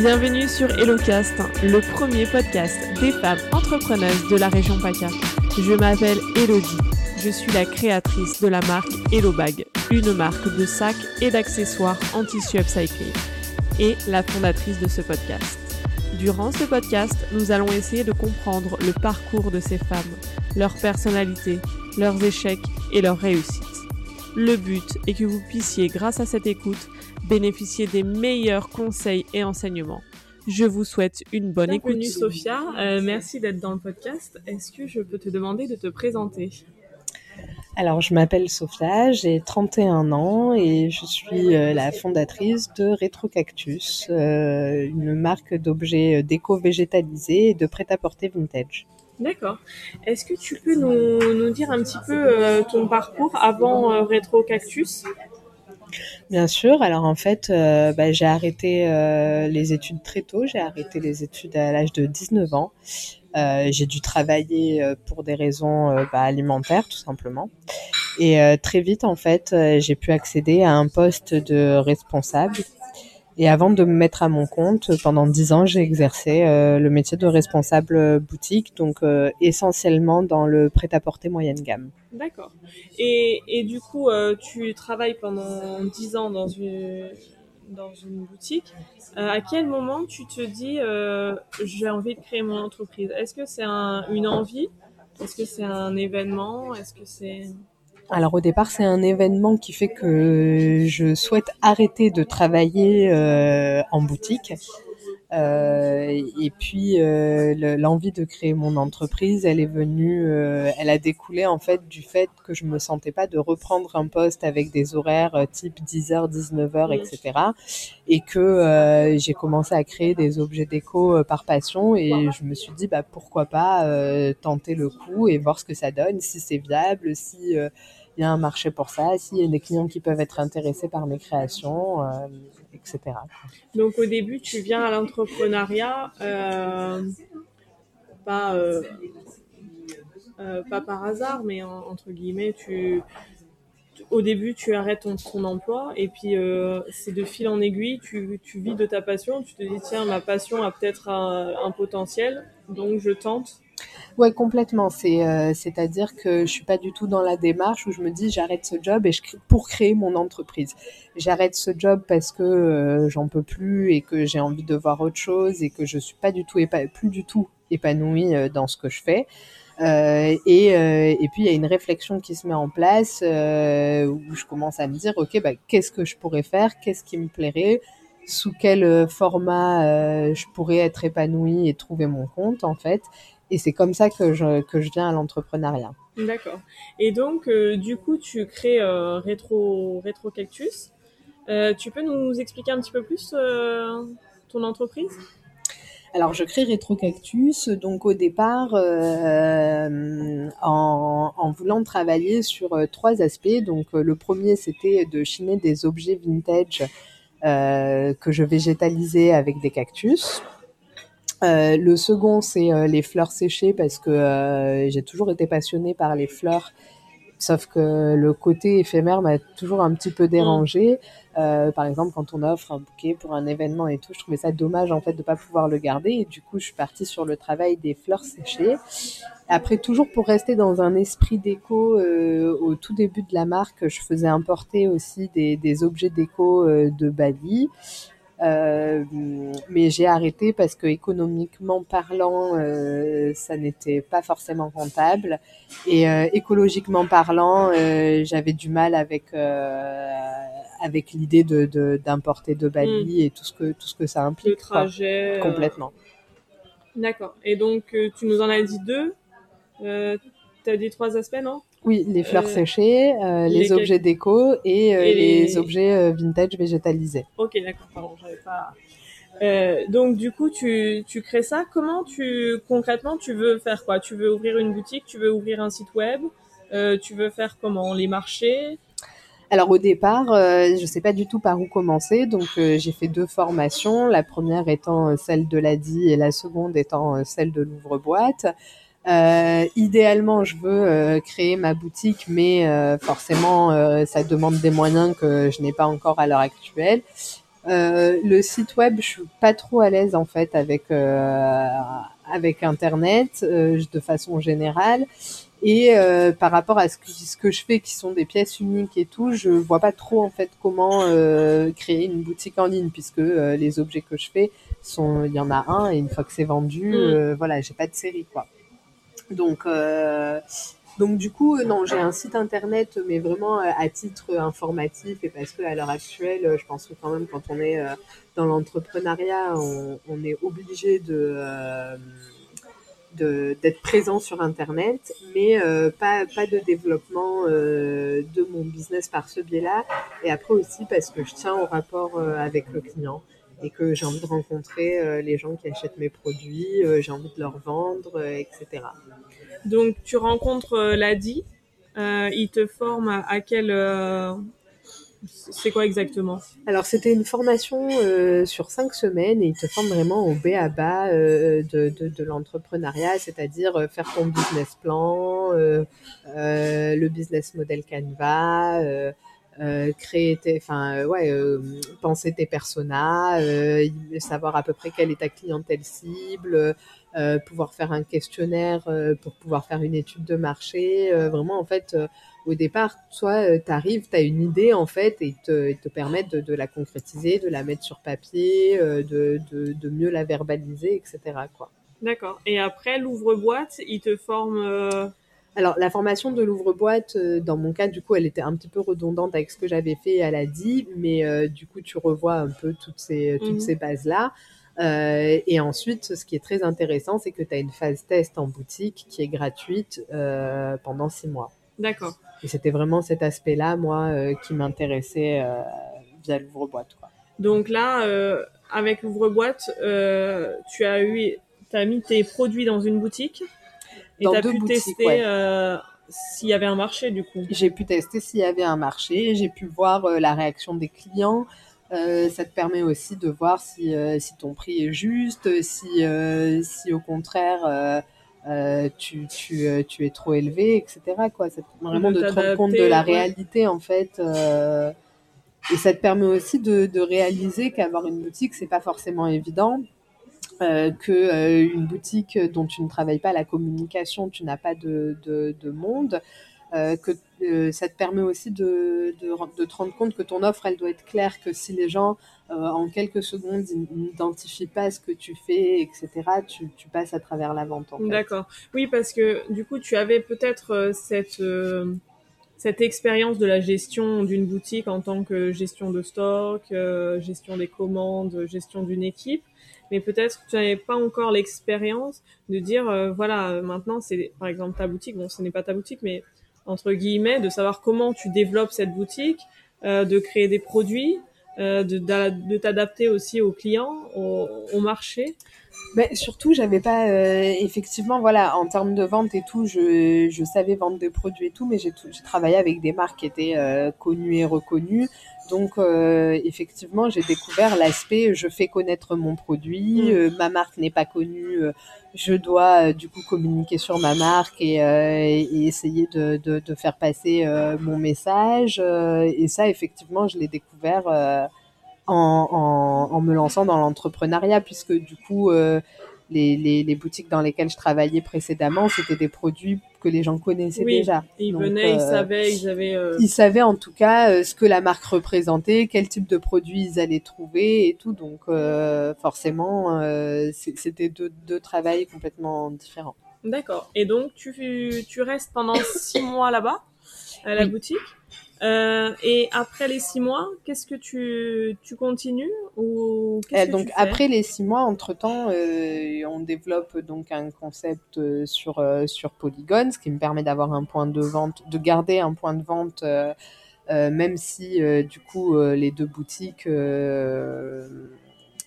Bienvenue sur HelloCast, le premier podcast des femmes entrepreneuses de la région PACA. Je m'appelle Elodie. Je suis la créatrice de la marque HelloBag, une marque de sacs et d'accessoires en tissu upcyclé, et la fondatrice de ce podcast. Durant ce podcast, nous allons essayer de comprendre le parcours de ces femmes, leur personnalité, leurs échecs et leurs réussites. Le but est que vous puissiez, grâce à cette écoute, bénéficier des meilleurs conseils et enseignements. Je vous souhaite une bonne Bienvenue écoute. Sophia, Euh, merci d'être dans le podcast. Est-ce que je peux te demander de te présenter? Alors, je m'appelle Sophia, j'ai 31 ans et je suis euh, la fondatrice de Retrocactus, euh, une marque d'objets déco végétalisés et de prêt-à-porter vintage. D'accord. Est-ce que tu peux nous, nous dire un petit peu euh, ton parcours avant euh, Retro Cactus Bien sûr, alors en fait, euh, bah, j'ai arrêté euh, les études très tôt, j'ai arrêté les études à l'âge de 19 ans. Euh, j'ai dû travailler pour des raisons bah, alimentaires tout simplement. Et très vite, en fait, j'ai pu accéder à un poste de responsable. Et avant de me mettre à mon compte, pendant 10 ans, j'ai exercé euh, le métier de responsable boutique, donc euh, essentiellement dans le prêt-à-porter moyenne gamme. D'accord. Et, du coup, euh, tu travailles pendant 10 ans dans une, dans une boutique. À quel moment tu te dis j'ai envie de créer mon entreprise? Est-ce que c'est un, une envie? Est-ce que c'est un événement? Est-ce que c'est... Alors au départ, c'est un événement qui fait que je souhaite arrêter de travailler euh, en boutique. Euh, et puis euh, le- l'envie de créer mon entreprise, elle est venue, euh, elle a découlé en fait du fait que je me sentais pas de reprendre un poste avec des horaires euh, type 10h, 19h, Mm. etc. Et que euh, j'ai commencé à créer des objets déco par passion et je me suis dit bah pourquoi pas tenter le coup et voir ce que ça donne, si c'est viable, si il y a un marché pour ça, s'il y a des clients qui peuvent être intéressés par mes créations, euh, etc. Donc au début, tu viens à l'entrepreneuriat, euh, pas, euh, pas par hasard, mais en- entre guillemets, tu, au début, tu arrêtes ton, emploi et puis c'est de fil en aiguille, tu, tu vis de ta passion, tu te dis tiens, ma passion a peut-être un potentiel, donc je tente. Ouais, complètement. Euh, c'est-à-dire que je suis pas du tout dans la démarche où je me dis j'arrête ce job et je pour créer mon entreprise. J'arrête ce job parce que euh, j'en peux plus et que j'ai envie de voir autre chose et que je suis pas du tout plus du tout épanouie euh, dans ce que je fais. Et, et puis il y a une réflexion qui se met en place où je commence à me dire ok bah, qu'est-ce que je pourrais faire, qu'est-ce qui me plairait, sous quel format je pourrais être épanouie et trouver mon compte en fait? Et c'est comme ça que je, que je viens à l'entrepreneuriat. D'accord. Et donc, euh, du coup, tu crées euh, Rétro, Rétro Cactus. Euh, tu peux nous expliquer un petit peu plus euh, ton entreprise? Alors, je crée Retrocactus, donc au départ, euh, en, en voulant travailler sur euh, trois aspects. Donc, euh, le premier, c'était de chiner des objets vintage euh, que je végétalisais avec des cactus. Euh, le second, c'est euh, les fleurs séchées parce que euh, j'ai toujours été passionnée par les fleurs. Sauf que le côté éphémère m'a toujours un petit peu dérangée. Euh, par exemple, quand on offre un bouquet pour un événement et tout, je trouvais ça dommage en fait de pas pouvoir le garder. Et du coup, je suis partie sur le travail des fleurs séchées. Après, toujours pour rester dans un esprit déco, au tout début de la marque, je faisais importer aussi des, des objets déco de Bali. Euh, mais j'ai arrêté parce que économiquement parlant, euh, ça n'était pas forcément rentable et euh, écologiquement parlant, j'avais du mal avec avec l'idée de d'importer de, Bali et tout ce que tout ce que ça Le implique. quoi. trajet Complètement. D'accord. Et donc, tu nous en as dit deux. Tu as dit trois aspects, non? Oui, les fleurs Euh, séchées, euh, les, les objets déco et, euh, et les... les- objets vintage végétalisés. Ok, d'accord. Pardon, j'avais pas. Euh, donc, du coup, tu, tu crées ça. Comment tu concrètement tu veux faire quoi? Tu veux ouvrir une boutique Tu veux ouvrir un site web Euh, Tu veux faire comment? Les marchés? Alors au départ, euh, je sais pas du tout par où commencer, donc euh, j'ai fait deux formations, la première étant celle de l'ADI et la seconde étant celle de l'ouvre-boîte. Euh, idéalement, je veux euh, créer ma boutique, mais euh, forcément, euh, ça demande des moyens que je n'ai pas encore à l'heure actuelle. le site web, je suis pas trop à l'aise en fait avec avec Internet de façon générale. Et euh, par rapport à ce que, ce que je fais, qui sont des pièces uniques et tout, je vois pas trop en fait comment euh, créer une boutique en ligne, puisque euh, les objets que je fais sont, il y en a un et une fois que c'est vendu, mm. voilà, j'ai pas de série quoi. Donc donc du coup, non, j'ai un site internet, mais vraiment à titre informatif et parce que à l'heure actuelle, je pense que quand même quand on est dans l'entrepreneuriat, on, est obligé de d'être présent sur Internet, mais euh, pas, pas de développement euh, de mon business par ce biais-là. Et après aussi parce que je tiens au rapport euh, avec le client et que j'ai envie de rencontrer les gens qui achètent mes produits, j'ai envie de leur vendre, etc. Donc tu rencontres l'ADI, il te forme à, quel c'est quoi exactement? Alors c'était une formation euh, sur cinq semaines et ils te forment vraiment au B à bas euh, de, de, de l'entrepreneuriat, c'est-à-dire euh, faire ton business plan, euh, euh le business model Canva, euh, créer tes, enfin ouais, penser tes personas, savoir à peu près quelle est ta clientèle cible, pouvoir faire un questionnaire pour pouvoir faire une étude de marché, vraiment en fait au départ, soit tu arrives, tu as une idée en fait, et te, te permettent de, la concrétiser, de la mettre sur papier, euh, de, de, mieux la verbaliser, etc. D'accord. Et après, l'ouvre-boîte, il te forme. Euh, Alors, la formation de l'ouvre-boîte, euh, dans mon cas, du coup, elle était un petit peu redondante avec ce que j'avais fait, elle a dit, mais du coup, tu revois un peu toutes ces, toutes mhm. ces bases-là. et ensuite, ce qui est très intéressant, c'est que tu as une phase test en boutique qui est gratuite pendant six mois. D'accord. Et c'était vraiment cet aspect-là, moi, euh, qui m'intéressait euh, via l'ouvre-boîte. Donc là, euh, avec l'ouvre-boîte, tu as eu, as mis tes produits dans une boutique et tu as pu tester s'il y avait un marché du coup. J'ai pu tester s'il y avait un marché, j'ai pu voir la réaction des clients. ça te permet aussi de voir si, si ton prix est juste, si, si au contraire euh, tu, tu, euh, tu, es trop élevé, etc. Quoi. C'est vraiment de, te rendre compte de la réalité, en fait. Euh, et ça te permet aussi de, de réaliser qu'avoir une boutique, c'est pas forcément évident. Euh, que euh, une boutique dont tu ne travailles pas la communication, tu n'as pas de, de, de monde, euh, que ça te permet aussi de, de, te rendre compte que ton offre, elle doit être claire, que si les gens, en quelques secondes, n'identifient pas ce que tu fais, etc., tu, tu passes à travers la vente. D'accord. Oui, parce que du coup, tu avais peut-être cette, cette expérience de la gestion d'une boutique en tant que gestion de stock, gestion des commandes, gestion d'une équipe mais peut-être que tu n'avais pas encore l'expérience de dire voilà maintenant c'est par exemple ta boutique bon ce n'est pas ta boutique mais entre guillemets, de savoir comment tu développes cette boutique, euh, de créer des produits, euh, de, t'adapter aussi aux clients, au, marché. Mais surtout, j'avais pas euh, effectivement, voilà, en termes de vente et tout, je, je savais vendre des produits et tout, mais j'ai travaillé avec des marques qui étaient euh, connues et reconnues. Donc, euh, effectivement, j'ai découvert l'aspect je fais connaître mon produit, mm. euh, ma marque n'est pas connue, euh, je dois du coup communiquer sur ma marque et, et essayer de, de, de, faire passer mon message. et ça, effectivement, je l'ai découvert en, en, en, me lançant dans l'entrepreneuriat, puisque du coup, les, les, les, boutiques dans lesquelles je travaillais précédemment, c'était des produits que les gens connaissaient déjà. Ils venaient, ils euh, savaient, ils avaient. Euh, ils savaient en tout cas euh, ce que la marque représentait, quel type de produits ils allaient trouver et tout. Donc forcément, c'était deux, deux travails complètement différents. D'accord. Et donc tu, tu restes pendant six mois là-bas à la boutique? Euh, et après les six mois, qu'est-ce que tu, tu continues ou euh, Donc tu fais? après les six mois, entre temps, euh, on développe donc un concept euh, sur sur Polygon, ce qui me permet d'avoir un point de vente, de garder un point de vente, même si du coup les deux boutiques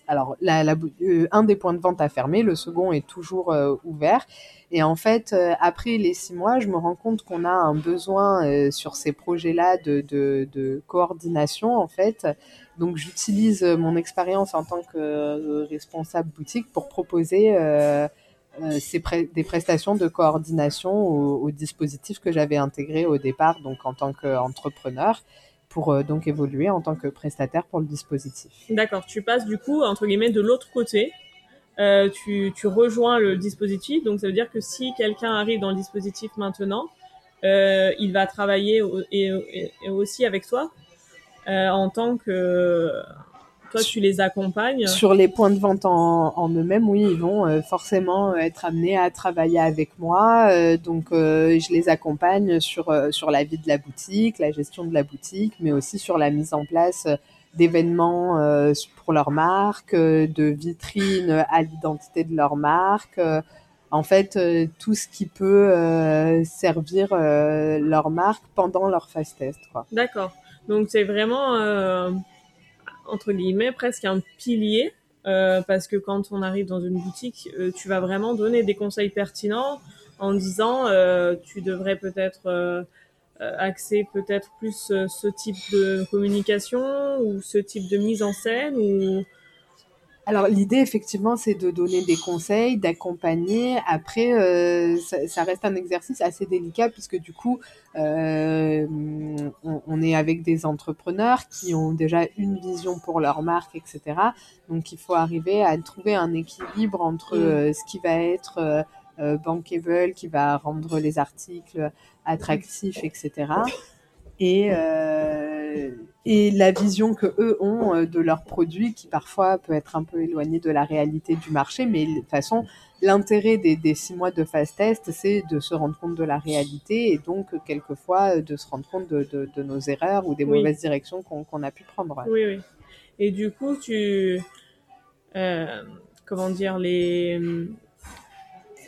alors, euh, un des points de vente a fermé, le second est toujours euh, ouvert. Et en fait, euh, après les six mois, je me rends compte qu'on a un besoin sur ces projets-là de, coordination, en fait. Donc, j'utilise mon expérience en tant que responsable boutique pour proposer des prestations de coordination au dispositif que j'avais intégré au départ, donc en tant qu'entrepreneur pour donc évoluer en tant que prestataire pour le dispositif. D'accord, tu passes du coup, entre guillemets, de l'autre côté. tu, tu, rejoins le dispositif, donc ça veut dire que si quelqu'un arrive dans le dispositif maintenant, il va travailler et, aussi avec toi en tant que toi, tu les accompagnes? Sur les points de vente en, eux-mêmes, oui, ils vont euh, forcément euh, être amenés à travailler avec moi. Euh, donc, je les accompagne sur, sur la vie de la boutique, la gestion de la boutique, mais aussi sur la mise en place d'événements pour leur marque, de vitrines à l'identité de leur marque. en fait, tout ce qui peut servir leur marque pendant leur fast test. D'accord. Donc, c'est vraiment entre guillemets presque un pilier euh, parce que quand on arrive dans une boutique, euh, tu vas vraiment donner des conseils pertinents en disant euh, tu devrais peut-être axer peut-être plus ce type de communication ou ce type de mise en scène ou alors l'idée effectivement c'est de donner des conseils, d'accompagner. Après euh, ça, reste un exercice assez délicat puisque du coup euh, on, est avec des entrepreneurs qui ont déjà une vision pour leur marque, etc. Donc il faut arriver à trouver un équilibre entre mm. euh, ce qui va être bankable, qui va rendre les articles attractifs, etc. Et et la vision que eux ont euh, de leurs produits qui parfois peut être un peu éloignée de la réalité du marché mais de toute façon l'intérêt des, des, six mois de fast test c'est de se rendre compte de la réalité et donc quelquefois de se rendre compte de, de, nos erreurs ou des mauvaises directions qu'on a pu prendre oui oui. Et du coup tu euh, comment dire les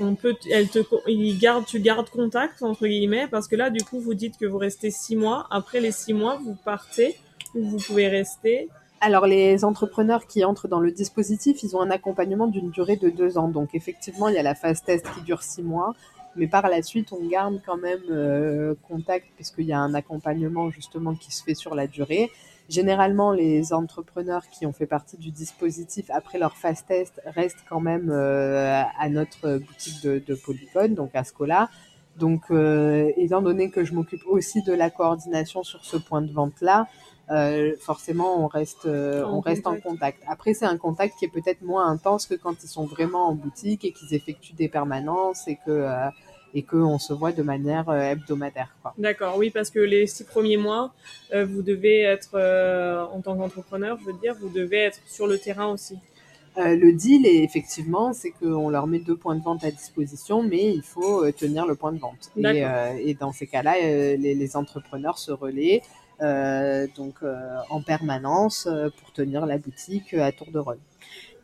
on peut, elle te, il garde, tu gardes contact entre guillemets parce que là, du coup, vous dites que vous restez six mois. Après les six mois, vous partez vous pouvez rester alors, les entrepreneurs qui entrent dans le dispositif, ils ont un accompagnement d'une durée de deux ans. Donc, effectivement, il y a la phase test qui dure six mois. Mais par la suite, on garde quand même euh, contact puisqu'il y a un accompagnement justement qui se fait sur la durée. Généralement, les entrepreneurs qui ont fait partie du dispositif après leur phase test restent quand même euh, à notre boutique de, de donc à Scola. Donc, euh, étant donné que je m'occupe aussi de la coordination sur ce point de vente-là, euh, forcément on reste euh, on reste en contact. Après c'est un contact qui est peut-être moins intense que quand ils sont vraiment en boutique et qu'ils effectuent des permanences et que euh, et qu'on se voit de manière hebdomadaire. D'accord, oui, parce que les six premiers mois, vous devez être, en tant qu'entrepreneur, je veux dire, vous devez être sur le terrain aussi. le deal, est, effectivement, c'est qu'on leur met deux points de vente à disposition, mais il faut tenir le point de vente. Et, et, dans ces cas-là, les, les, entrepreneurs se relaient euh, donc euh, en permanence euh, pour tenir la boutique à tour de rôle.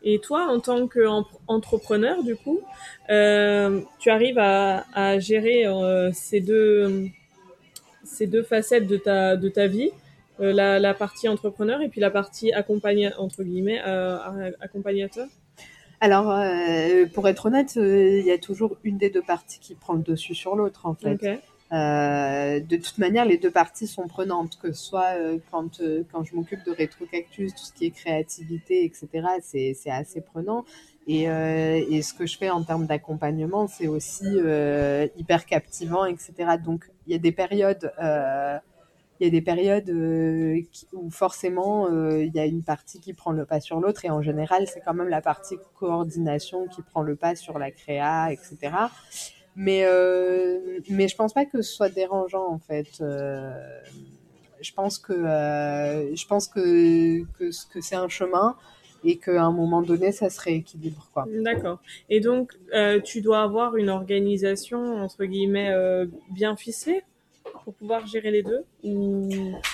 Et toi, en tant qu'entrepreneur, du coup, tu arrives à, gérer ces, deux, ces deux facettes de ta, de ta vie, la, partie entrepreneur et puis la partie accompagnateur, entre guillemets, accompagnateur? Alors, pour être honnête, il y a toujours une des deux parties qui prend le dessus sur l'autre, en fait. Euh, de toute manière, les deux parties sont prenantes, que ce soit euh, quand, euh, quand je m'occupe de rétrocactus, tout ce qui est créativité, etc., c'est assez prenant. Et, et, ce que je fais en termes d'accompagnement, c'est aussi hyper captivant, etc. Donc, il y a des périodes, il y a des périodes où forcément il y a une partie qui prend le pas sur l'autre, et en général, c'est quand même la partie coordination qui prend le pas sur la créa, etc. Mais, euh, mais je pense pas que ce soit dérangeant en fait. Euh, je pense que, euh, je pense que, que, c'est un chemin et qu'à un moment donné, ça se rééquilibre. D'accord. Et donc, tu dois avoir une organisation, entre guillemets, bien ficelée? Pour pouvoir gérer les deux ou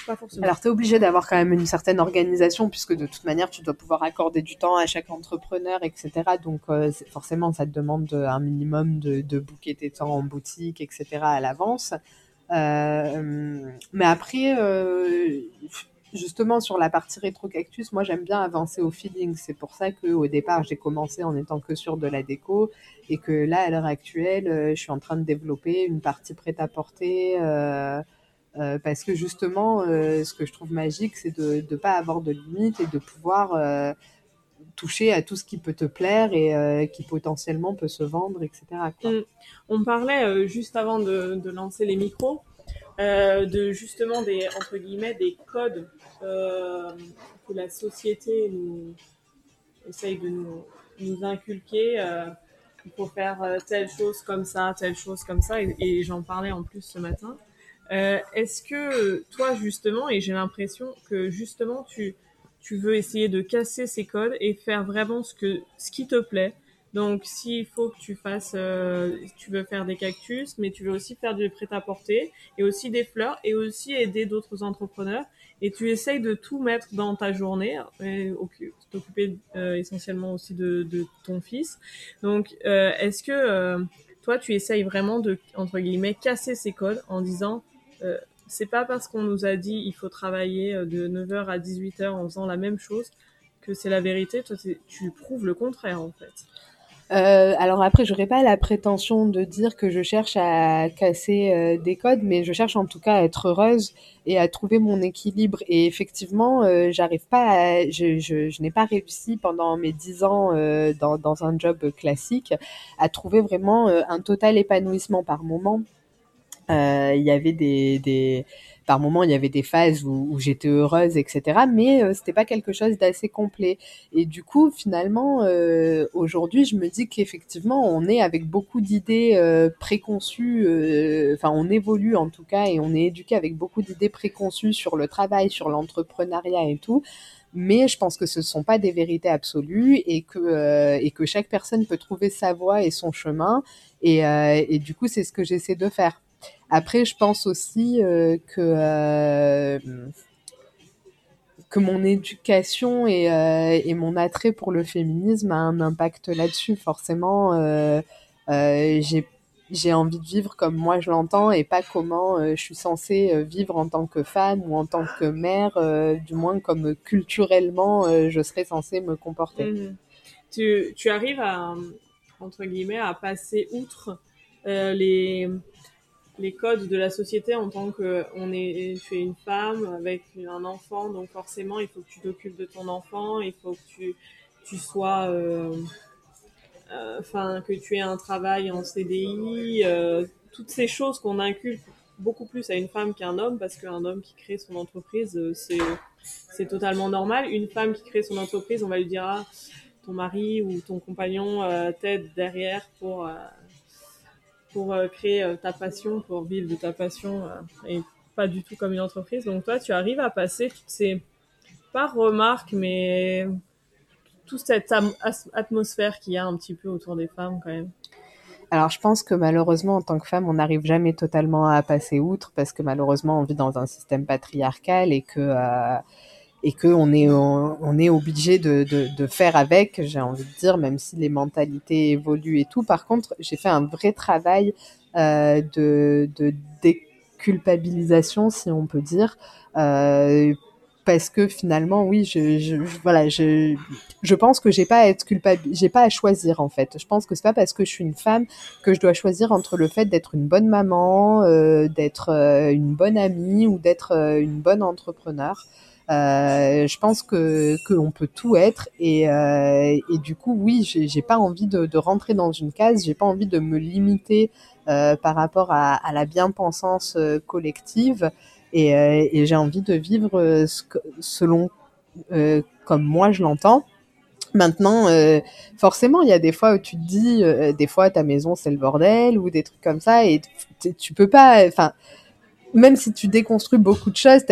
pas forcément? Alors, tu es obligé d'avoir quand même une certaine organisation puisque de toute manière, tu dois pouvoir accorder du temps à chaque entrepreneur, etc. Donc, euh, forcément, ça te demande un minimum de, de booker tes temps en boutique, etc. à l'avance. Euh, mais après, euh, justement sur la partie rétrocactus, moi j'aime bien avancer au feeling. C'est pour ça qu'au départ j'ai commencé en étant que sur de la déco et que là à l'heure actuelle euh, je suis en train de développer une partie prête à porter euh, euh, parce que justement ce que je trouve magique c'est de ne pas avoir de limites et de pouvoir toucher à tout ce qui peut te plaire et qui potentiellement peut se vendre, etc. Mm. On parlait juste avant de lancer les micros de justement des entre guillemets des codes que la société nous essaye de nous, nous inculquer. il faut faire telle chose comme ça, telle chose comme ça, et, j'en parlais en plus ce matin. Est-ce que toi justement, et j'ai l'impression que justement tu tu veux essayer de casser ces codes et faire vraiment ce que ce qui te plaît. Donc, s'il faut que tu fasses, euh, tu veux faire des cactus, mais tu veux aussi faire du prêt-à-porter et aussi des fleurs et aussi aider d'autres entrepreneurs. Et tu essayes de tout mettre dans ta journée et t'occuper euh, essentiellement aussi de, de, ton fils. Donc, euh, est-ce que euh, toi, tu essayes vraiment de, entre guillemets, casser ces codes en disant, euh, c'est pas parce qu'on nous a dit il faut travailler euh, de 9h à 18h en faisant la même chose que c'est la vérité. Toi, tu prouves le contraire en fait. Euh, alors après, j'aurais pas la prétention de dire que je cherche à casser euh, des codes, mais je cherche en tout cas à être heureuse et à trouver mon équilibre. Et effectivement, euh, j'arrive pas, à, je, je, je n'ai pas réussi pendant mes dix ans euh, dans, dans, un job classique à trouver vraiment un total épanouissement par moment. Euh, il y avait des, par moments il y avait des phases où, j'étais heureuse, etc. Mais euh, c'était pas quelque chose d'assez complet. Et du coup, finalement, euh, aujourd'hui, je me dis qu'effectivement, on est avec beaucoup d'idées euh, préconçues. Enfin, on évolue en tout cas et on est éduqué avec beaucoup d'idées préconçues sur le travail, sur l'entrepreneuriat et tout mais je pense que ce ne sont pas des vérités absolues et que, et que chaque personne peut trouver sa voie et son chemin. Et du coup, c'est ce que j'essaie de faire. Après, je pense aussi euh, que euh, que mon éducation et, euh, et, mon attrait pour le féminisme a un impact là-dessus. Forcément, j'ai envie de vivre comme moi je l'entends et pas comment je suis censée vivre en tant que femme ou en tant que mère, du moins comme culturellement je serais censée me comporter. Mmh. Tu, arrives à, entre guillemets, à passer outre les, les codes de la société en tant que on est, tu es une femme avec un enfant, donc forcément il faut que tu t'occupes de ton enfant, il faut que tu, tu sois euh, enfin euh, que tu aies un travail en CDI, euh, toutes ces choses qu'on inculque beaucoup plus à une femme qu'un homme parce qu'un homme qui crée son entreprise c'est c'est totalement normal. Une femme qui crée son entreprise, on va lui dire ah, ton mari ou ton compagnon t'aide derrière pour pour euh, créer euh, ta passion, pour vivre de ta passion et pas du tout comme une entreprise. Donc toi, tu arrives à passer toutes ces pas remarques mais toute cette atmosphère qu'il y a un petit peu autour des femmes quand même alors je pense que malheureusement en tant que femme on n'arrive jamais totalement à passer outre parce que malheureusement on vit dans un système patriarcal et que euh, et que on est on, est obligé de, faire avec j'ai envie de dire même si les mentalités évoluent et tout par contre j'ai fait un vrai travail euh, de, déculpabilisation si on peut dire euh, parce que finalement, oui, je, voilà, je, je pense que j'ai pas à être culpable, j'ai pas à choisir en fait. Je pense que c'est pas parce que je suis une femme que je dois choisir entre le fait d'être une bonne maman, euh, d'être une bonne amie ou d'être une bonne entrepreneur. Euh, je pense que qu'on peut tout être et, euh, et du coup oui j'ai pas envie de, de, rentrer dans une case j'ai pas envie de me limiter euh, par rapport à, à la bien-pensance collective et, euh, et j'ai envie de vivre euh, selon euh, comme moi je l'entends. Maintenant, euh, forcément, il y a des fois où tu te dis, euh, des fois ta maison c'est le bordel ou des trucs comme ça, et tu peux pas, enfin, même si tu déconstruis beaucoup de choses,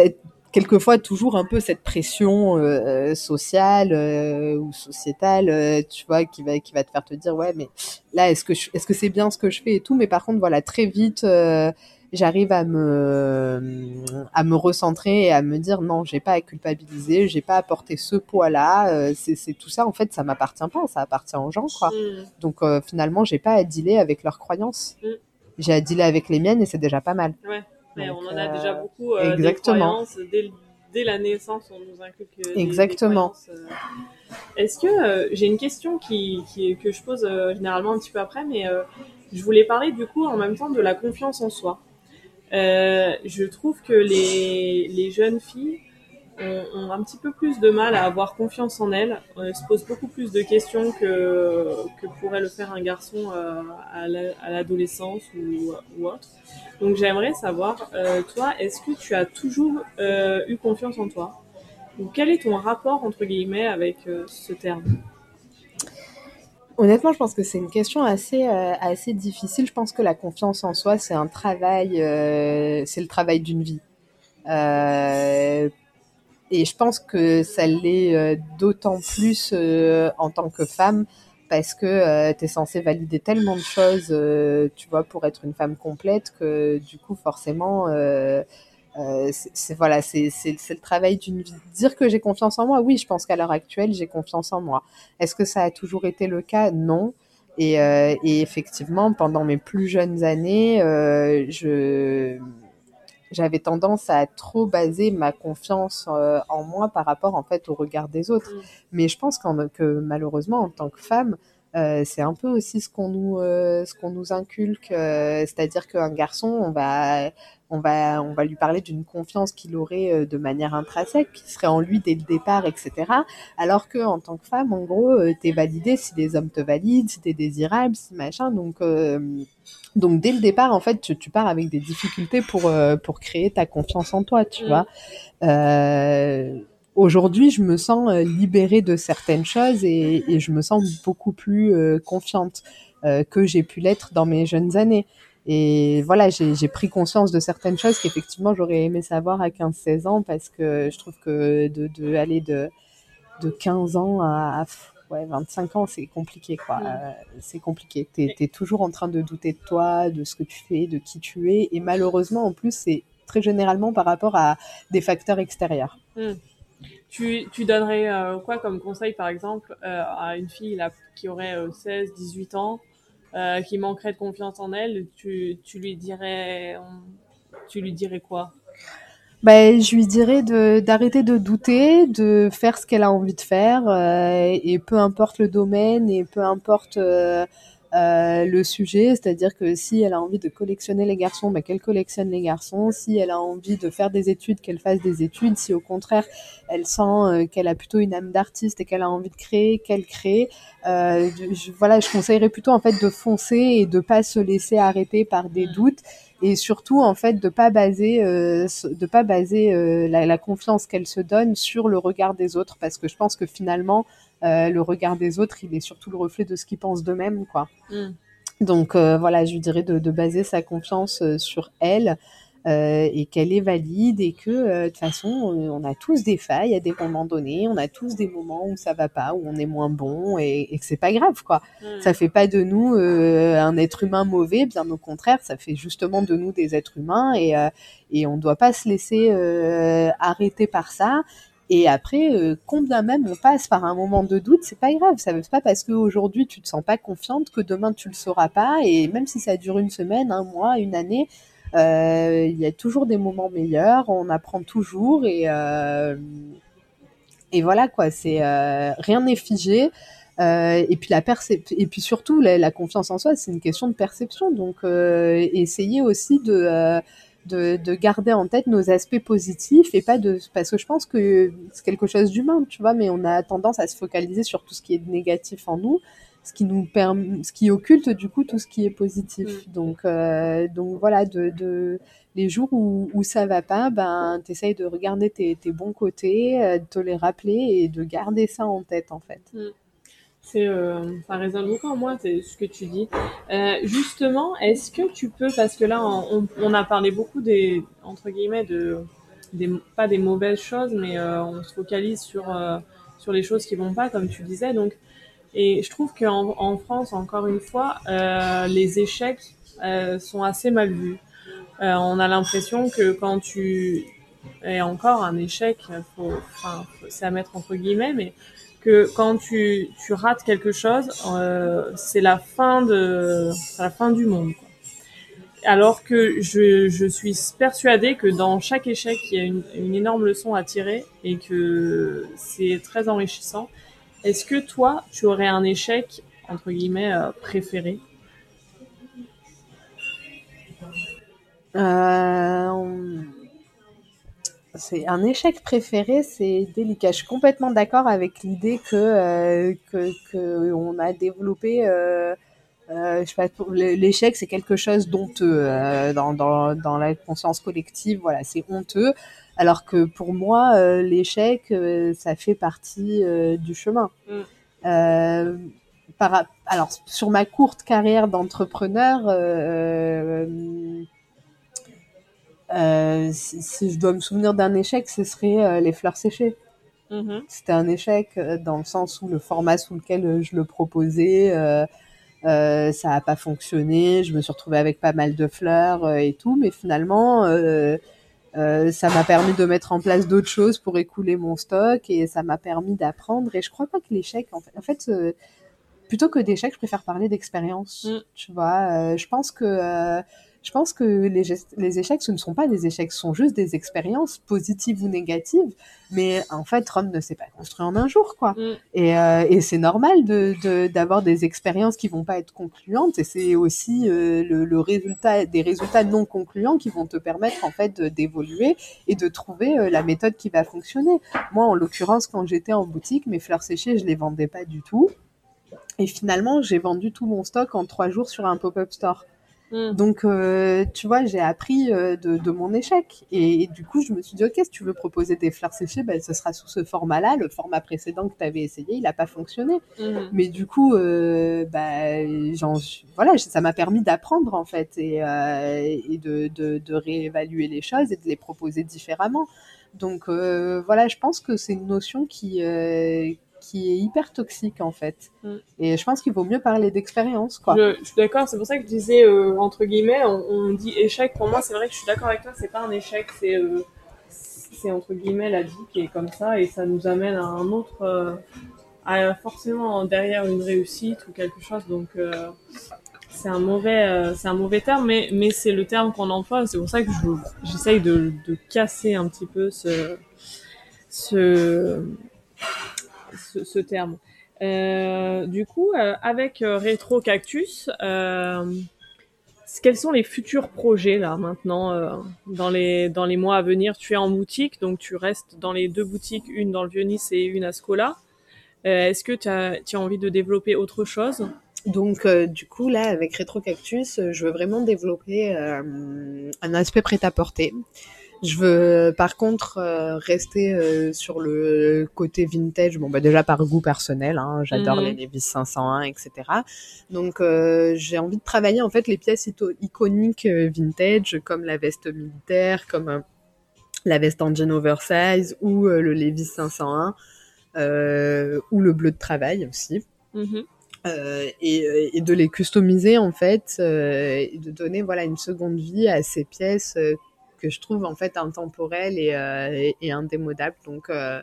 quelquefois toujours un peu cette pression euh, sociale euh, ou sociétale, euh, tu vois, qui va qui va te faire te dire ouais, mais là est-ce que est-ce que c'est bien ce que je fais et tout, mais par contre voilà très vite j'arrive à me à me recentrer et à me dire non j'ai pas à culpabiliser j'ai pas à porter ce poids là c'est tout ça en fait ça m'appartient pas ça appartient aux gens quoi. Mm. donc euh, finalement j'ai pas à dealer avec leurs croyances. Mm. j'ai à dealer avec les miennes et c'est déjà pas mal. Ouais mais donc, on en a déjà beaucoup euh, exactement. dès, dès, la naissance on nous inculque des, exactement. des est-ce que j'ai une question qui, qui, que je pose généralement un petit peu après mais je voulais parler du coup en même temps de la confiance en soi. Euh, je trouve que les, les jeunes filles ont, un petit peu plus de mal à avoir confiance en elles, elles se posent beaucoup plus de questions que, que pourrait le faire un garçon à l'adolescence ou, autre. Donc j'aimerais savoir, toi, est-ce que tu as toujours eu confiance en toi? Ou quel est ton rapport, entre guillemets, avec ce terme? Honnêtement, je pense que c'est une question assez, euh, assez difficile. Je pense que la confiance en soi, c'est un travail, euh, c'est le travail d'une vie. Euh, et je pense que ça l'est d'autant plus en tant que femme parce que tu es censée valider tellement de choses, tu vois, pour être une femme complète que du coup, forcément, euh, c'est voilà, c'est le travail d'une vie. Dire que j'ai confiance en moi, oui, je pense qu'à l'heure actuelle, j'ai confiance en moi. Est-ce que ça a toujours été le cas? Non. Et, euh, et, effectivement, pendant mes plus jeunes années, euh, je j'avais tendance à trop baser ma confiance euh, en moi par rapport en fait au regard des autres. Mm. Mais je pense que malheureusement, en tant que femme, euh, c'est un peu aussi ce qu'on nous, euh, ce qu'on nous inculque, c'est-à-dire qu'un garçon, on va, on va, on va lui parler d'une confiance qu'il aurait de manière intrinsèque, qui serait en lui dès le départ, etc. Alors que en tant que femme, en gros, t'es validée si les hommes te valident, si t'es désirable, si machin. Donc, donc dès le départ, en fait, tu, tu, pars avec des difficultés pour pour créer ta confiance en toi, tu mmh. vois. Euh, aujourd'hui, je me sens euh, libérée de certaines choses et, et je me sens beaucoup plus euh, confiante euh, que j'ai pu l'être dans mes jeunes années. Et voilà, j'ai pris conscience de certaines choses qu'effectivement j'aurais aimé savoir à 15-16 ans parce que je trouve que de, de aller de, de 15 ans à, ouais, 25 ans, c'est compliqué, quoi. Euh, c'est compliqué. Tu es, toujours en train de douter de toi, de ce que tu fais, de qui tu es. Et malheureusement, en plus, c'est très généralement par rapport à des facteurs extérieurs. Mmh. Tu, tu donnerais euh, quoi comme conseil, par exemple, euh, à une fille là, qui aurait 16, euh, 18 ans, qui manquerait de confiance en elle? Tu, tu lui dirais, tu lui dirais quoi? Ben, je lui dirais de d'arrêter de douter, de faire ce qu'elle a envie de faire, et peu importe le domaine, et peu importe euh, le sujet, c'est-à-dire que si elle a envie de collectionner les garçons, bah, qu'elle collectionne les garçons. Si elle a envie de faire des études, qu'elle fasse des études. Si au contraire, elle sent euh, qu'elle a plutôt une âme d'artiste et qu'elle a envie de créer, qu'elle crée. Euh, je, voilà, je conseillerais plutôt en fait de foncer et de pas se laisser arrêter par des mmh. doutes et surtout en fait de pas baser euh, de pas baser euh, la, la, confiance qu'elle se donne sur le regard des autres parce que je pense que finalement euh, le regard des autres il est surtout le reflet de ce qu'ils pensent d'eux-mêmes quoi mm. donc euh, voilà je lui dirais de, de baser sa confiance euh, sur elle euh, et qu'elle est valide et que euh, de toute façon on a tous des failles à des moments donnés, on a tous des moments où ça va pas, où on est moins bon et, et que c'est pas grave quoi. Mmh. Ça fait pas de nous euh, un être humain mauvais, bien au contraire, ça fait justement de nous des êtres humains et et on doit pas se laisser arrêter par ça. Et après, euh, combien même on passe par un moment de doute, c'est pas grave. Ça veut pas parce qu'aujourd'hui tu te sens pas confiante que demain tu le sauras pas. Et même si ça dure une semaine, un mois, une année, euh, il y a toujours des moments meilleurs, on apprend toujours et, euh, et voilà quoi, c'est rien n'est figé. Et puis la et puis surtout la, la confiance en soi, c'est une question de perception. Donc essayer aussi de, de, de garder en tête nos aspects positifs et pas de parce que je pense que c'est quelque chose d'humain, tu vois, mais on a tendance à se focaliser sur tout ce qui est négatif en nous ce qui nous permet, ce qui occulte du coup tout ce qui est positif. Mm. Donc, euh, donc voilà, de, de, les jours où, où ça va pas, ben t'essayes de regarder tes, tes bons côtés, euh, de te les rappeler et de garder ça en tête en fait. Mm. C'est, euh, ça résonne beaucoup en moi, c'est ce que tu dis. Euh, justement, est-ce que tu peux, parce que là, on, a parlé beaucoup des, entre guillemets, de, pas des mauvaises choses, mais euh, on se focalise sur, sur les choses qui vont pas, comme tu disais. Donc, et je trouve qu'en en France, encore une fois, les échecs sont assez mal vus. On a l'impression que quand tu et encore un échec, c'est à mettre entre guillemets, mais que quand tu, tu rates quelque chose, euh, c'est la fin de la fin du monde. Alors que je, je suis persuadée que dans chaque échec, il y a une, une énorme leçon à tirer et que c'est très enrichissant est-ce que toi, tu aurais un échec, entre guillemets, euh, préféré? Euh, c'est un échec préféré, c'est délicat. Je suis complètement d'accord avec l'idée que, euh, que, que on a développé. Euh, euh, je sais pas, l'échec c'est quelque chose d'honteux dans, dans, dans la conscience collective. Voilà, c'est honteux. Alors que pour moi, l'échec, ça fait partie du chemin. Mm. Par, alors sur ma courte carrière d'entrepreneur. Euh, si, si, je dois me souvenir d'un échec, ce serait euh, les fleurs séchées. Mm-hmm. C'était un échec euh, dans le sens où le format sous lequel je le proposais, ça n'a pas fonctionné. Je me suis retrouvée avec pas mal de fleurs et tout, mais finalement, ça m'a permis de mettre en place d'autres choses pour écouler mon stock et ça m'a permis d'apprendre. Et je crois pas que l'échec, en fait, en fait plutôt que d'échec, je préfère parler d'expérience. Mm. Tu vois, je pense que je pense que les, les, échecs, ce ne sont pas des échecs, ce sont juste des expériences positives ou négatives. Mais en fait, Rome ne s'est pas construit en un jour, quoi. Mm. Et, euh, et c'est normal de d'avoir des expériences qui vont pas être concluantes. Et c'est aussi euh, le, le, résultat des résultats non concluants qui vont te permettre en fait d'évoluer et de trouver euh, la méthode qui va fonctionner. Moi, en l'occurrence, quand j'étais en boutique, mes fleurs séchées, je les vendais pas du tout. Et finalement, j'ai vendu tout mon stock en trois jours sur un pop-up store. Mm. Donc, euh, tu vois, j'ai appris euh, de, de, mon échec. Et, et, du coup, je me suis dit, OK, si tu veux proposer des fleurs séchées, ben, ce sera sous ce format-là. Le format précédent que tu avais essayé, il n'a pas fonctionné. Mm. Mais du coup, euh, bah, voilà, ça m'a permis d'apprendre, en fait, et, euh, et de, de, de, réévaluer les choses et de les proposer différemment. Donc, voilà, je pense que c'est une notion qui qui est hyper toxique en fait. Mm. Et je pense qu'il vaut mieux parler d'expérience quoi. Je, je, suis d'accord, c'est pour ça que je disais euh, entre guillemets, on, on, dit échec. Pour moi, c'est vrai que je suis d'accord avec toi, c'est pas un échec, c'est euh, c'est entre guillemets la vie qui est comme ça et ça nous amène à un autre, euh, à forcément derrière une réussite ou quelque chose. Donc c'est un mauvais, c'est un mauvais terme, mais mais c'est le terme qu'on emploie. C'est pour ça que j'essaye de, de casser un petit peu ce ce ce, terme. Euh, du coup, euh, avec euh, Rétro Cactus, quels sont les futurs projets là maintenant dans les dans les mois à venir? Tu es en boutique, donc tu restes dans les deux boutiques, une dans le Vieux-Nice et une à Scola. Est-ce que tu as, as envie de développer autre chose? Donc, euh, du coup, là, avec Rétro Cactus, je veux vraiment développer euh, un aspect prêt-à-porter. Je veux par contre euh, rester euh, sur le côté vintage. Bon bah déjà par goût personnel, hein, j'adore Mhm. les Levi's 501, etc. Donc euh, j'ai envie de travailler en fait les pièces iconiques euh, vintage comme la veste militaire, comme euh, la veste en jean oversize ou euh, le Levi's 501 euh, ou le bleu de travail aussi. Mhm. Euh, et, et de les customiser en fait euh, et de donner voilà une seconde vie à ces pièces euh, que je trouve en fait intemporelles et, euh, et, et indémodables. Donc euh,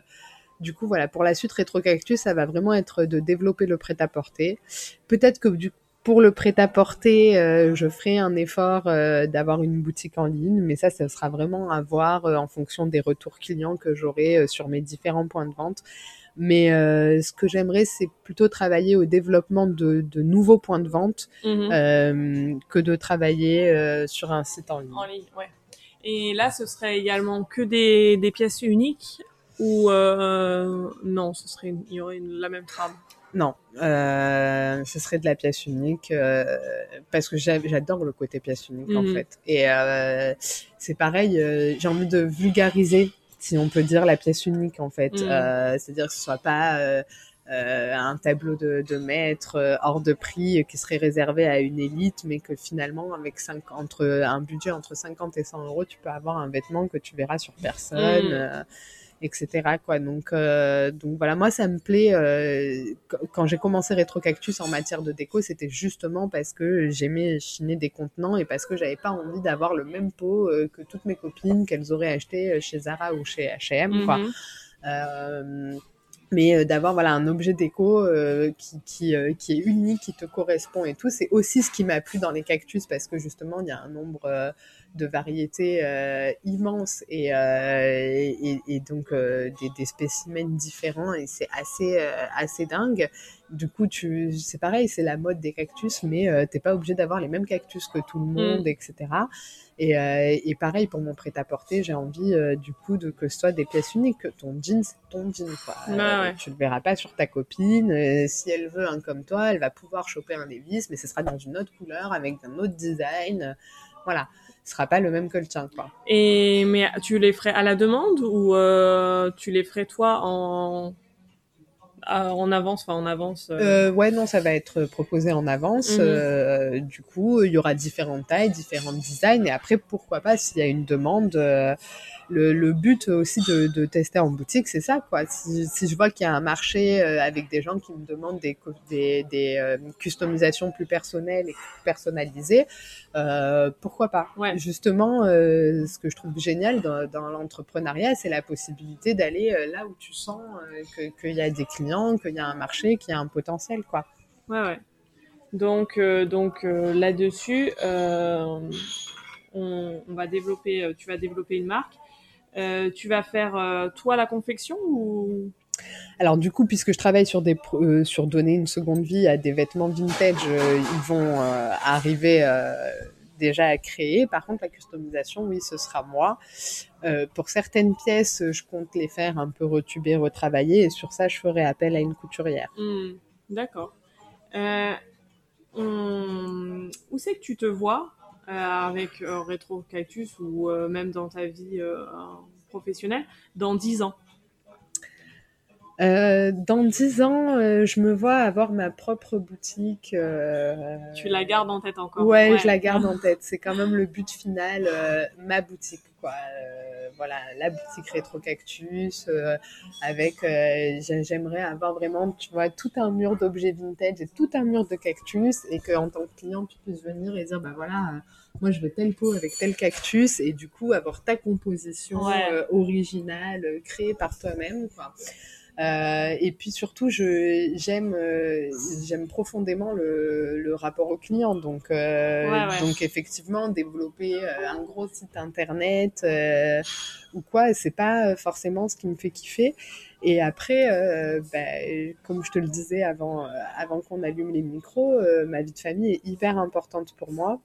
du coup voilà pour la suite Rétro Cactus ça va vraiment être de développer le prêt-à-porter. Peut-être que du pour le prêt-à-porter, euh, je ferai un effort euh, d'avoir une boutique en ligne, mais ça, ça sera vraiment à voir euh, en fonction des retours clients que j'aurai sur mes différents points de vente. Mais ce que j'aimerais, c'est plutôt travailler au développement de, de nouveaux points de vente Mhm. que de travailler sur un site en ligne. En ligne, ouais. Et là, ce serait également que des, des pièces uniques ou euh, non, ce serait il y aurait une, la même trame? Non, euh, ce serait de la pièce unique euh, parce que j'a- j'adore le côté pièce unique en Mhm. fait. Et c'est pareil, j'ai envie de vulgariser, si on peut dire, la pièce unique en fait. Mhm. C'est-à-dire que ce soit pas un tableau de, de maître euh, hors de prix euh, qui serait réservé à une élite, mais que finalement, avec entre un budget entre 50 et 100 euros, tu peux avoir un vêtement que tu verras sur personne. Euh, etc quoi donc euh, donc voilà moi ça me plaît euh, qu- quand j'ai commencé Rétro Cactus en matière de déco c'était justement parce que j'aimais chiner des contenants et parce que j'avais pas envie d'avoir le même pot euh, que toutes mes copines qu'elles auraient acheté chez Zara ou chez H&M quoi Mhm. euh, mais d'avoir voilà un objet déco qui, qui, qui, est unique, qui te correspond et tout. C'est aussi ce qui m'a plu dans les cactus parce que justement il y a un nombre de variétés euh, immenses et, euh, et, donc euh, des, des, spécimens différents et c'est assez assez dingue. Du coup, tu c'est pareil, c'est la mode des cactus, mais t'es pas obligé d'avoir les mêmes cactus que tout le monde, mm. etc. Et, et, pareil pour mon prêt-à-porter, j'ai envie du coup de que ce soit des pièces uniques. Ton jean, c'est ton jean. Quoi. Tu le verras pas sur ta copine. si elle veut un comme toi, elle va pouvoir choper un Levi's, mais ce sera dans une autre couleur avec un autre design. Voilà sera pas le même que le tien, quoi. Et mais tu les ferais à la demande ou euh, tu les ferais toi en en avance, enfin en avance euh... euh ouais, non, ça va être proposé en avance. Euh, du coup, il y aura différentes tailles, différents designs, et après, pourquoi pas, s'il y a une demande, le, but aussi de, tester en boutique, c'est ça, quoi. Si, je vois qu'il y a un marché euh, avec des gens qui me demandent des, des, euh, customisations plus personnelles et personnalisées, euh, pourquoi pas. Justement, ce que je trouve génial dans, l'entrepreneuriat, c'est la possibilité d'aller là où tu sens qu'il y a des clients, qu'il y a un marché, qu'il y a un potentiel, quoi. Ouais, ouais. Donc, donc là-dessus, on, on, va développer, tu vas développer une marque. Euh, tu vas faire euh, toi la confection ou? Alors du coup, puisque je travaille sur des euh, sur donner une seconde vie à des vêtements vintage, ils vont arriver déjà à créer. Par contre, la customisation, oui, ce sera moi. pour certaines pièces, je compte les faire un peu retuber, retravailler, et sur ça, je ferai appel à une couturière. Hmm, d'accord. Où c'est que tu te vois euh, avec euh, Retro Cactus ou euh, même dans ta vie professionnelle dans 10 ans? Dans 10 ans, je me vois avoir ma propre boutique. tu la gardes en tête encore ouais, je la garde en tête. C'est quand même le but final, ma boutique. Quoi. voilà, la boutique Retro Cactus. avec, j'aimerais avoir vraiment, tu vois, tout un mur d'objets vintage et tout un mur de cactus. Et qu'en tant que client, tu puisses venir et dire, bah voilà moi je veux tel pot avec tel cactus et du coup avoir ta composition euh, originale euh, créée par toi-même quoi. Euh, et puis surtout, je j'aime euh, j'aime profondément le, le, rapport au client. Donc euh, donc effectivement, développer un gros site internet ou quoi, c'est pas forcément ce qui me fait kiffer. Et après, bah, comme je te le disais avant avant qu'on allume les micros, ma vie de famille est hyper importante pour moi.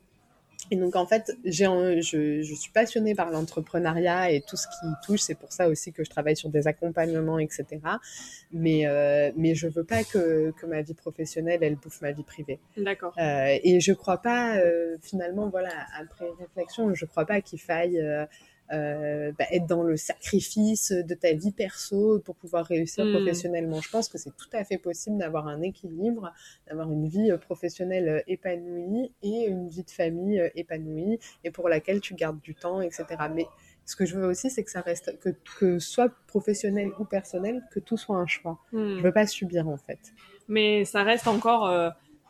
Et donc en fait, j'ai, je, je, suis passionnée par l'entrepreneuriat et tout ce qui touche. C'est pour ça aussi que je travaille sur des accompagnements, etc. Mais euh, mais je veux pas que, que ma vie professionnelle elle bouffe ma vie privée. D'accord. Euh, et je crois pas euh, finalement voilà après réflexion, je crois pas qu'il faille euh, euh, bah, être dans le sacrifice de ta vie perso pour pouvoir réussir hmm. professionnellement. Je pense que c'est tout à fait possible d'avoir un équilibre, d'avoir une vie euh, professionnelle euh, épanouie et une vie de famille épanouie et pour laquelle tu gardes du temps, etc. Mais ce que je veux aussi, c'est que ça reste, que, que soit professionnel ou personnel, que tout soit un choix. Hmm. Je veux pas subir en fait. Mais ça reste encore,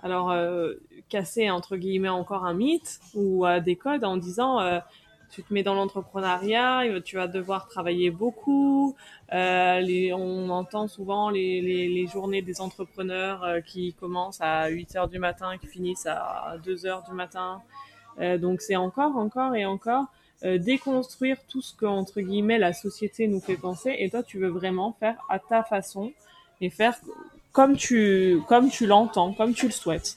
alors casser entre guillemets encore un mythe ou des codes en disant tu te mets dans l'entrepreneuriat, tu vas devoir travailler beaucoup. Euh, les, on entend souvent les, les, les journées des entrepreneurs euh, qui commencent à 8 heures du matin, qui finissent à 2 heures du matin. Euh, donc c'est encore, encore et encore euh, déconstruire tout ce que entre guillemets la société nous fait penser. Et toi, tu veux vraiment faire à ta façon et faire comme tu comme tu l'entends, comme tu le souhaites.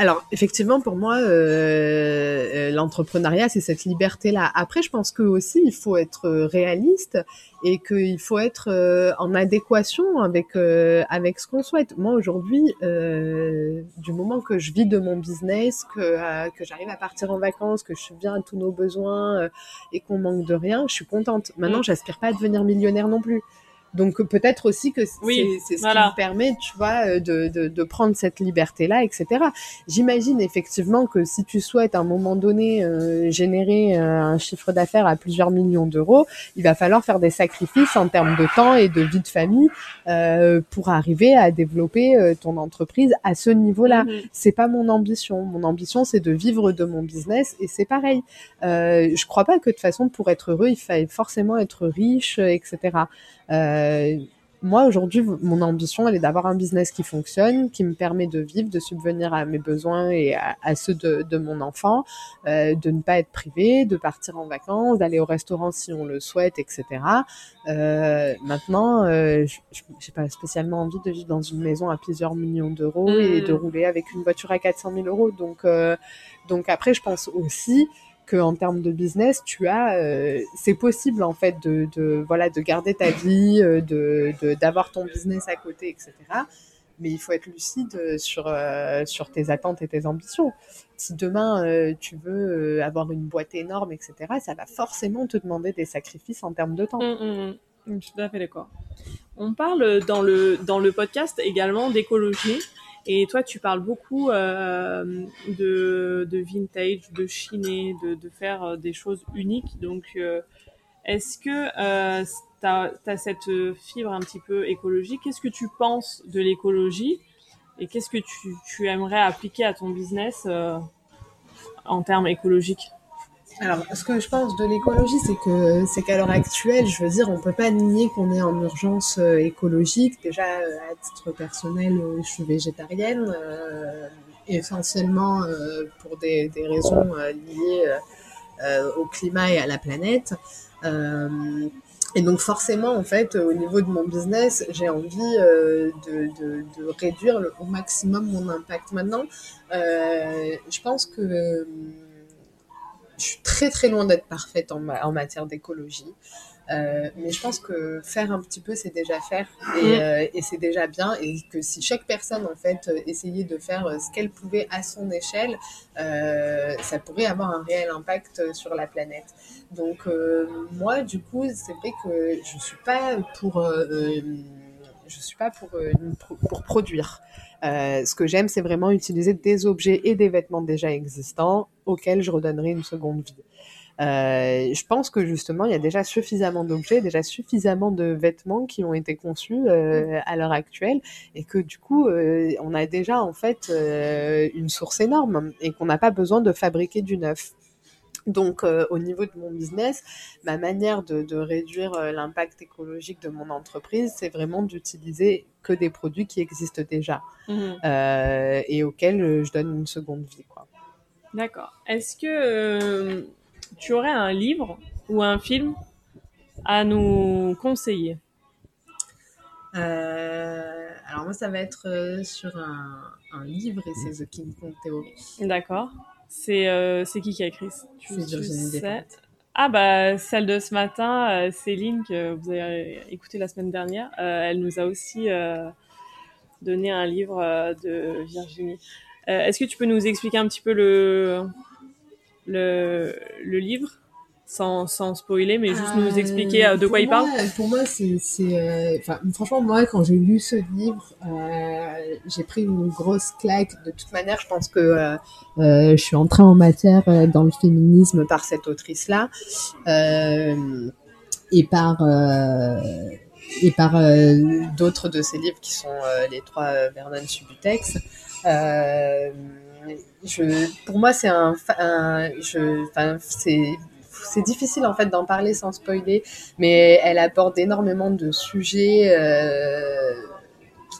Alors effectivement, pour moi, euh, euh, l'entrepreneuriat, c'est cette liberté-là. Après, je pense que aussi, il faut être réaliste et qu'il faut être euh, en adéquation avec avec ce qu'on souhaite. Moi, aujourd'hui, du moment que je vis de mon business, que que j'arrive à partir en vacances, que je subviens à tous nos besoins et qu'on manque de rien, je suis contente. Maintenant, mm. j'aspire pas à devenir millionnaire non plus. Donc peut-être aussi que oui, c'est ce qui me permet, tu vois, euh, de, de, de prendre cette liberté-là, etc. J'imagine effectivement que si tu souhaites à un moment donné euh, générer euh, un chiffre d'affaires à plusieurs millions d'euros, il va falloir faire des sacrifices en termes de temps et de vie de famille euh, pour arriver à développer ton entreprise à ce niveau-là. Mm-hmm. C'est pas mon ambition. Mon ambition, c'est de vivre de mon business et c'est pareil. je crois pas que de toute façon, pour être heureux, il faille forcément être riche, etc. Euh, moi, aujourd'hui, mon ambition, elle est d'avoir un business qui fonctionne, qui me permet de vivre, de subvenir à mes besoins et à, ceux de, de, mon enfant, euh, de ne pas être privé, de partir en vacances, d'aller au restaurant si on le souhaite, etc. Euh, maintenant, euh, j'ai pas spécialement envie de vivre dans une maison à plusieurs millions d'euros et de mmh. rouler avec une voiture à 400 000 euros. Donc, euh, donc après, je pense aussi en termes de business, tu as, euh, c'est possible en fait de, voilà de garder ta vie, euh, de d'avoir ton business à côté, etc. Mais il faut être lucide sur euh, sur tes attentes et tes ambitions. Si demain tu veux avoir une boîte énorme, etc., ça va forcément te demander des sacrifices en termes de temps. Mmh, mmh, mmh. Je suis tout à. On parle dans le dans le podcast également d'écologie. Et toi, tu parles beaucoup euh, de, vintage, de chiner, de, faire euh, des choses uniques. Donc, euh, est-ce que tu as, cette fibre un petit peu écologique? Qu'est-ce que tu penses de l'écologie? Et qu'est-ce que tu, aimerais appliquer à ton business en termes écologiques? Alors, ce que je pense de l'écologie, c'est que c'est qu'à l'heure actuelle, je veux dire, on peut pas nier qu'on est en urgence euh, écologique. Déjà, euh, à titre personnel, euh, je suis végétarienne, essentiellement pour des, des raisons liées au climat et à la planète. Et donc forcément, en fait, au niveau de mon business, j'ai envie de, de, de, réduire au maximum mon impact. Maintenant, je pense que je suis très très loin d'être parfaite en, en matière d'écologie. Euh, mais je pense que faire un petit peu, c'est déjà faire et, mm. euh, et c'est déjà bien. Et que si chaque personne, en fait, essayait de faire euh, ce qu'elle pouvait à son échelle, euh, ça pourrait avoir un réel impact sur la planète. Donc, moi, du coup, c'est vrai que je suis pas pour, je suis pas pour, pour produire. Euh, ce que j'aime, c'est vraiment utiliser des objets et des vêtements déjà existants auxquels je redonnerai une seconde vie. Euh, je pense que justement, il y a déjà suffisamment d'objets, déjà suffisamment de vêtements qui ont été conçus euh, à l'heure actuelle, et que du coup, euh, on a déjà en fait euh, une source énorme et qu'on n'a pas besoin de fabriquer du neuf. Donc, euh, au niveau de mon business, ma manière de, de réduire euh, l'impact écologique de mon entreprise, c'est vraiment d'utiliser que des produits qui existent déjà mmh. euh, et auxquels je donne une seconde vie. D'accord. Est-ce que euh, tu aurais un livre ou un film à nous conseiller? Alors moi, ça va être sur un, un livre et c'est The King Kong Theory. D'accord. C'est euh, c'est qui qui a écrit sais? Ah bah celle de ce matin, euh, Céline que vous avez écouté la semaine dernière, euh, elle nous a aussi euh, donné un livre euh, de Virginie. Euh, est-ce que tu peux nous expliquer un petit peu le le, le livre? Sans, sans spoiler, mais juste nous expliquer euh, de quoi il parle Pour moi, c'est... Euh, franchement, moi, quand j'ai lu ce livre, euh, j'ai pris une grosse claque. De toute manière, je pense que euh, euh je suis entrée en matière dans le féminisme par cette autrice-là. et par... et par d'autres de ses livres qui sont les trois Vernon Subutex. je, pour moi, c'est un, un je, c'est c'est difficile en fait d'en parler sans spoiler, mais elle aborde énormément de sujets euh,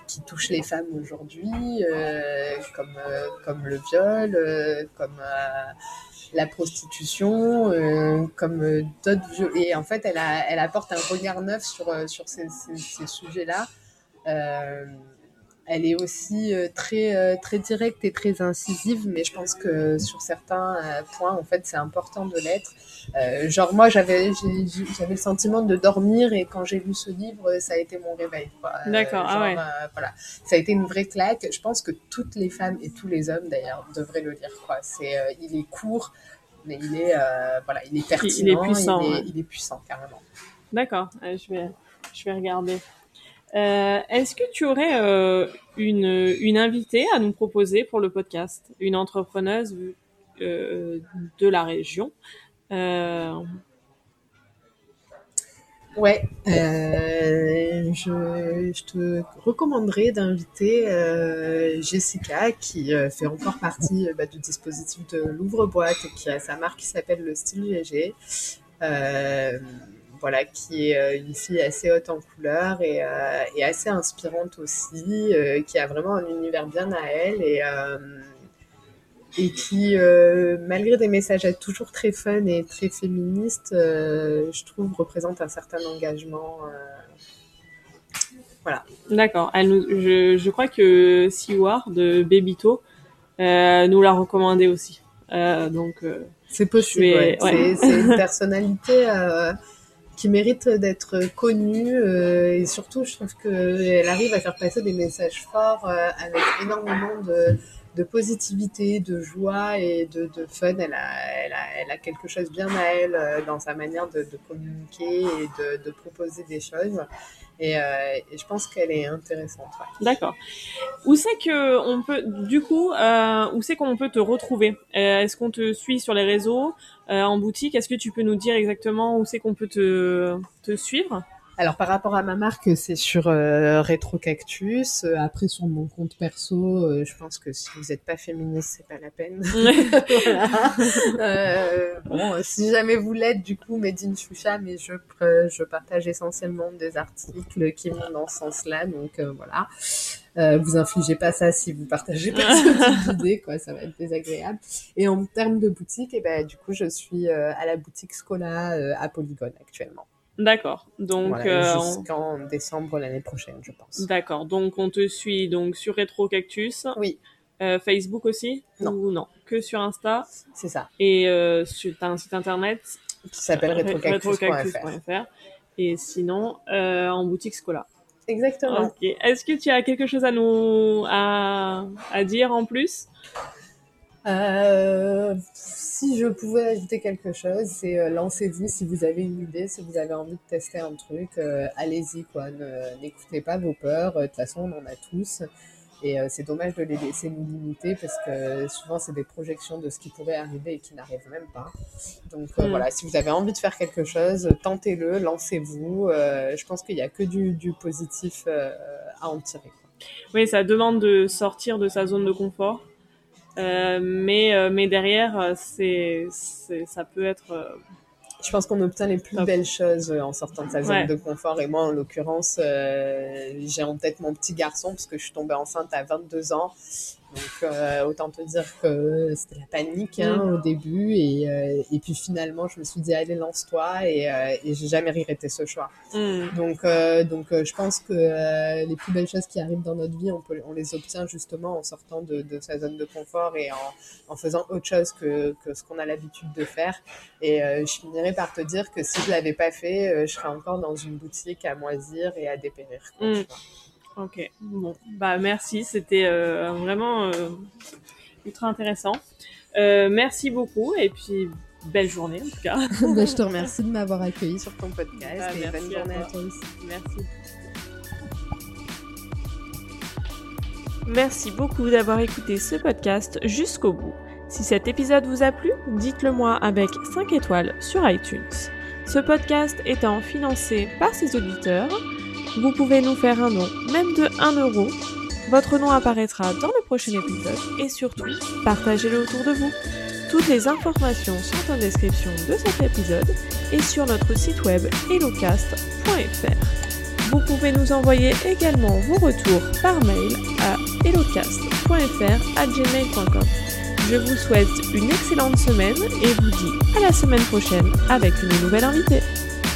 qui, touchent les femmes aujourd'hui, euh, comme, euh, comme le viol, euh, comme euh, la prostitution, euh, comme d'autres et en fait elle, elle apporte un regard neuf sur, sur ces sujets-là. Elle est aussi euh, très, euh, très directe et très incisive, mais je pense que sur certains euh, points, en fait, c'est important de l'être. genre, moi, j'avais le sentiment de dormir et quand j'ai lu ce livre, ça a été mon réveil. D'accord, ah ouais. voilà. Ça a été une vraie claque. Je pense que toutes les femmes et tous les hommes, d'ailleurs, devraient le lire. Quoi. C'est, il est court, mais il est, voilà, il est pertinent, il est puissant, il est, il est puissant carrément. D'accord, je vais, je vais regarder. Euh, Est-ce que tu aurais euh, une, une invitée à nous proposer pour le podcast? Une entrepreneuse euh, de la région? Ouais, je, te recommanderais d'inviter Jessica qui fait encore partie bah, du dispositif de l'ouvre-boîte et qui a sa marque qui s'appelle le Style GG. Voilà, qui est une fille assez haute en couleur et, et assez inspirante aussi, qui a vraiment un univers bien à elle et et qui, euh, malgré des messages toujours très fun et très féministes, euh, je trouve représente un certain engagement. Euh, voilà. D'accord. Je, je, crois que Siwar de Babyto nous l'a recommandé aussi. donc. c'est possible. Ouais. C'est une personnalité qui mérite d'être connue et surtout, je trouve qu'elle arrive à faire passer des messages forts avec énormément de de positivité, de joie et de, de fun. Elle a, elle, a, elle a, quelque chose bien à elle euh, dans sa manière de, de communiquer et de, proposer des choses. Et, euh, et je pense qu'elle est intéressante. D'accord. Où c'est que on peut, du coup, euh, où c'est qu'on peut te retrouver? Euh, Est-ce qu'on te suit sur les réseaux, en boutique? Est-ce que tu peux nous dire exactement où c'est qu'on peut te suivre? Alors par rapport à ma marque, c'est sur euh, Retro Cactus. Euh, après sur mon compte perso, euh, je pense que si vous n'êtes pas féministe, c'est pas la peine. bon, si jamais vous l'êtes, du coup, Medine Choucha, mais je je partage essentiellement des articles qui vont dans ce sens-là, donc voilà. vous infligez pas ça si vous partagez pas cette idée, quoi, ça va être désagréable. Et en termes de boutique, et eh ben du coup, je suis à la boutique Scola à Polygone actuellement. D'accord. Donc euh, jusqu'en décembre l'année prochaine, je pense. D'accord. Donc on te suit donc sur Retro Cactus. Oui. Euh, Facebook aussi Non. Ou non Que sur Insta. C'est ça. Et euh, tu as un site internet qui s'appelle retrocactus.fr. Et sinon euh, en boutique Scola. Exactement. Ok. Est-ce que tu as quelque chose à nous à, à dire en plus? Euh, si je pouvais ajouter quelque chose, c'est euh, lancez-vous si vous avez une idée, si vous avez envie de tester un truc, euh, allez-y quoi. N'écoutez pas vos peurs. De toute façon, on en a tous. Et c'est dommage de les laisser nous limiter parce que souvent c'est des projections de ce qui pourrait arriver et qui n'arrive même pas. Donc mm. voilà, si vous avez envie de faire quelque chose, tentez-le, lancez-vous. je pense qu'il n'y a que du, du positif à en tirer. Oui, ça demande de sortir de sa zone de confort. Euh, mais, euh, mais derrière, euh, c'est, ça peut être je pense qu'on obtient les plus belles choses en sortant de sa zone de confort. Et moi, en l'occurrence, j'ai en tête mon petit garçon parce que je suis tombée enceinte à 22 ans. Donc euh, autant te dire que c'était la panique hein, mm. au début et, euh, et puis finalement je me suis dit allez lance-toi et, euh, et j'ai jamais regretté ce choix. Mm. Donc euh, donc je pense que les plus belles choses qui arrivent dans notre vie on peut on les obtient justement en sortant de, de sa zone de confort et en, en faisant autre chose que, que ce qu'on a l'habitude de faire. Et je finirai par te dire que si je l'avais pas fait, je serais encore dans une boutique à moisir et à dépérir. Mm. Ok, bon, bah merci, c'était euh, vraiment euh, ultra intéressant. Euh, merci beaucoup et puis belle journée en tout cas. Bah, je te remercie de m'avoir accueilli sur ton podcast bah, et bonne journée à, toi aussi. Merci. Merci beaucoup d'avoir écouté ce podcast jusqu'au bout. Si cet épisode vous a plu, dites-le moi avec 5 étoiles sur iTunes. Ce podcast étant financé par ses auditeurs, vous pouvez nous faire un nom, même de 1 euro. Votre nom apparaîtra dans le prochain épisode et surtout, partagez-le autour de vous. Toutes les informations sont en description de cet épisode et sur notre site web hellocast.fr. Vous pouvez nous envoyer également vos retours par mail à hellocast.fr@gmail.com. Je vous souhaite une excellente semaine et vous dis à la semaine prochaine avec une nouvelle invitée.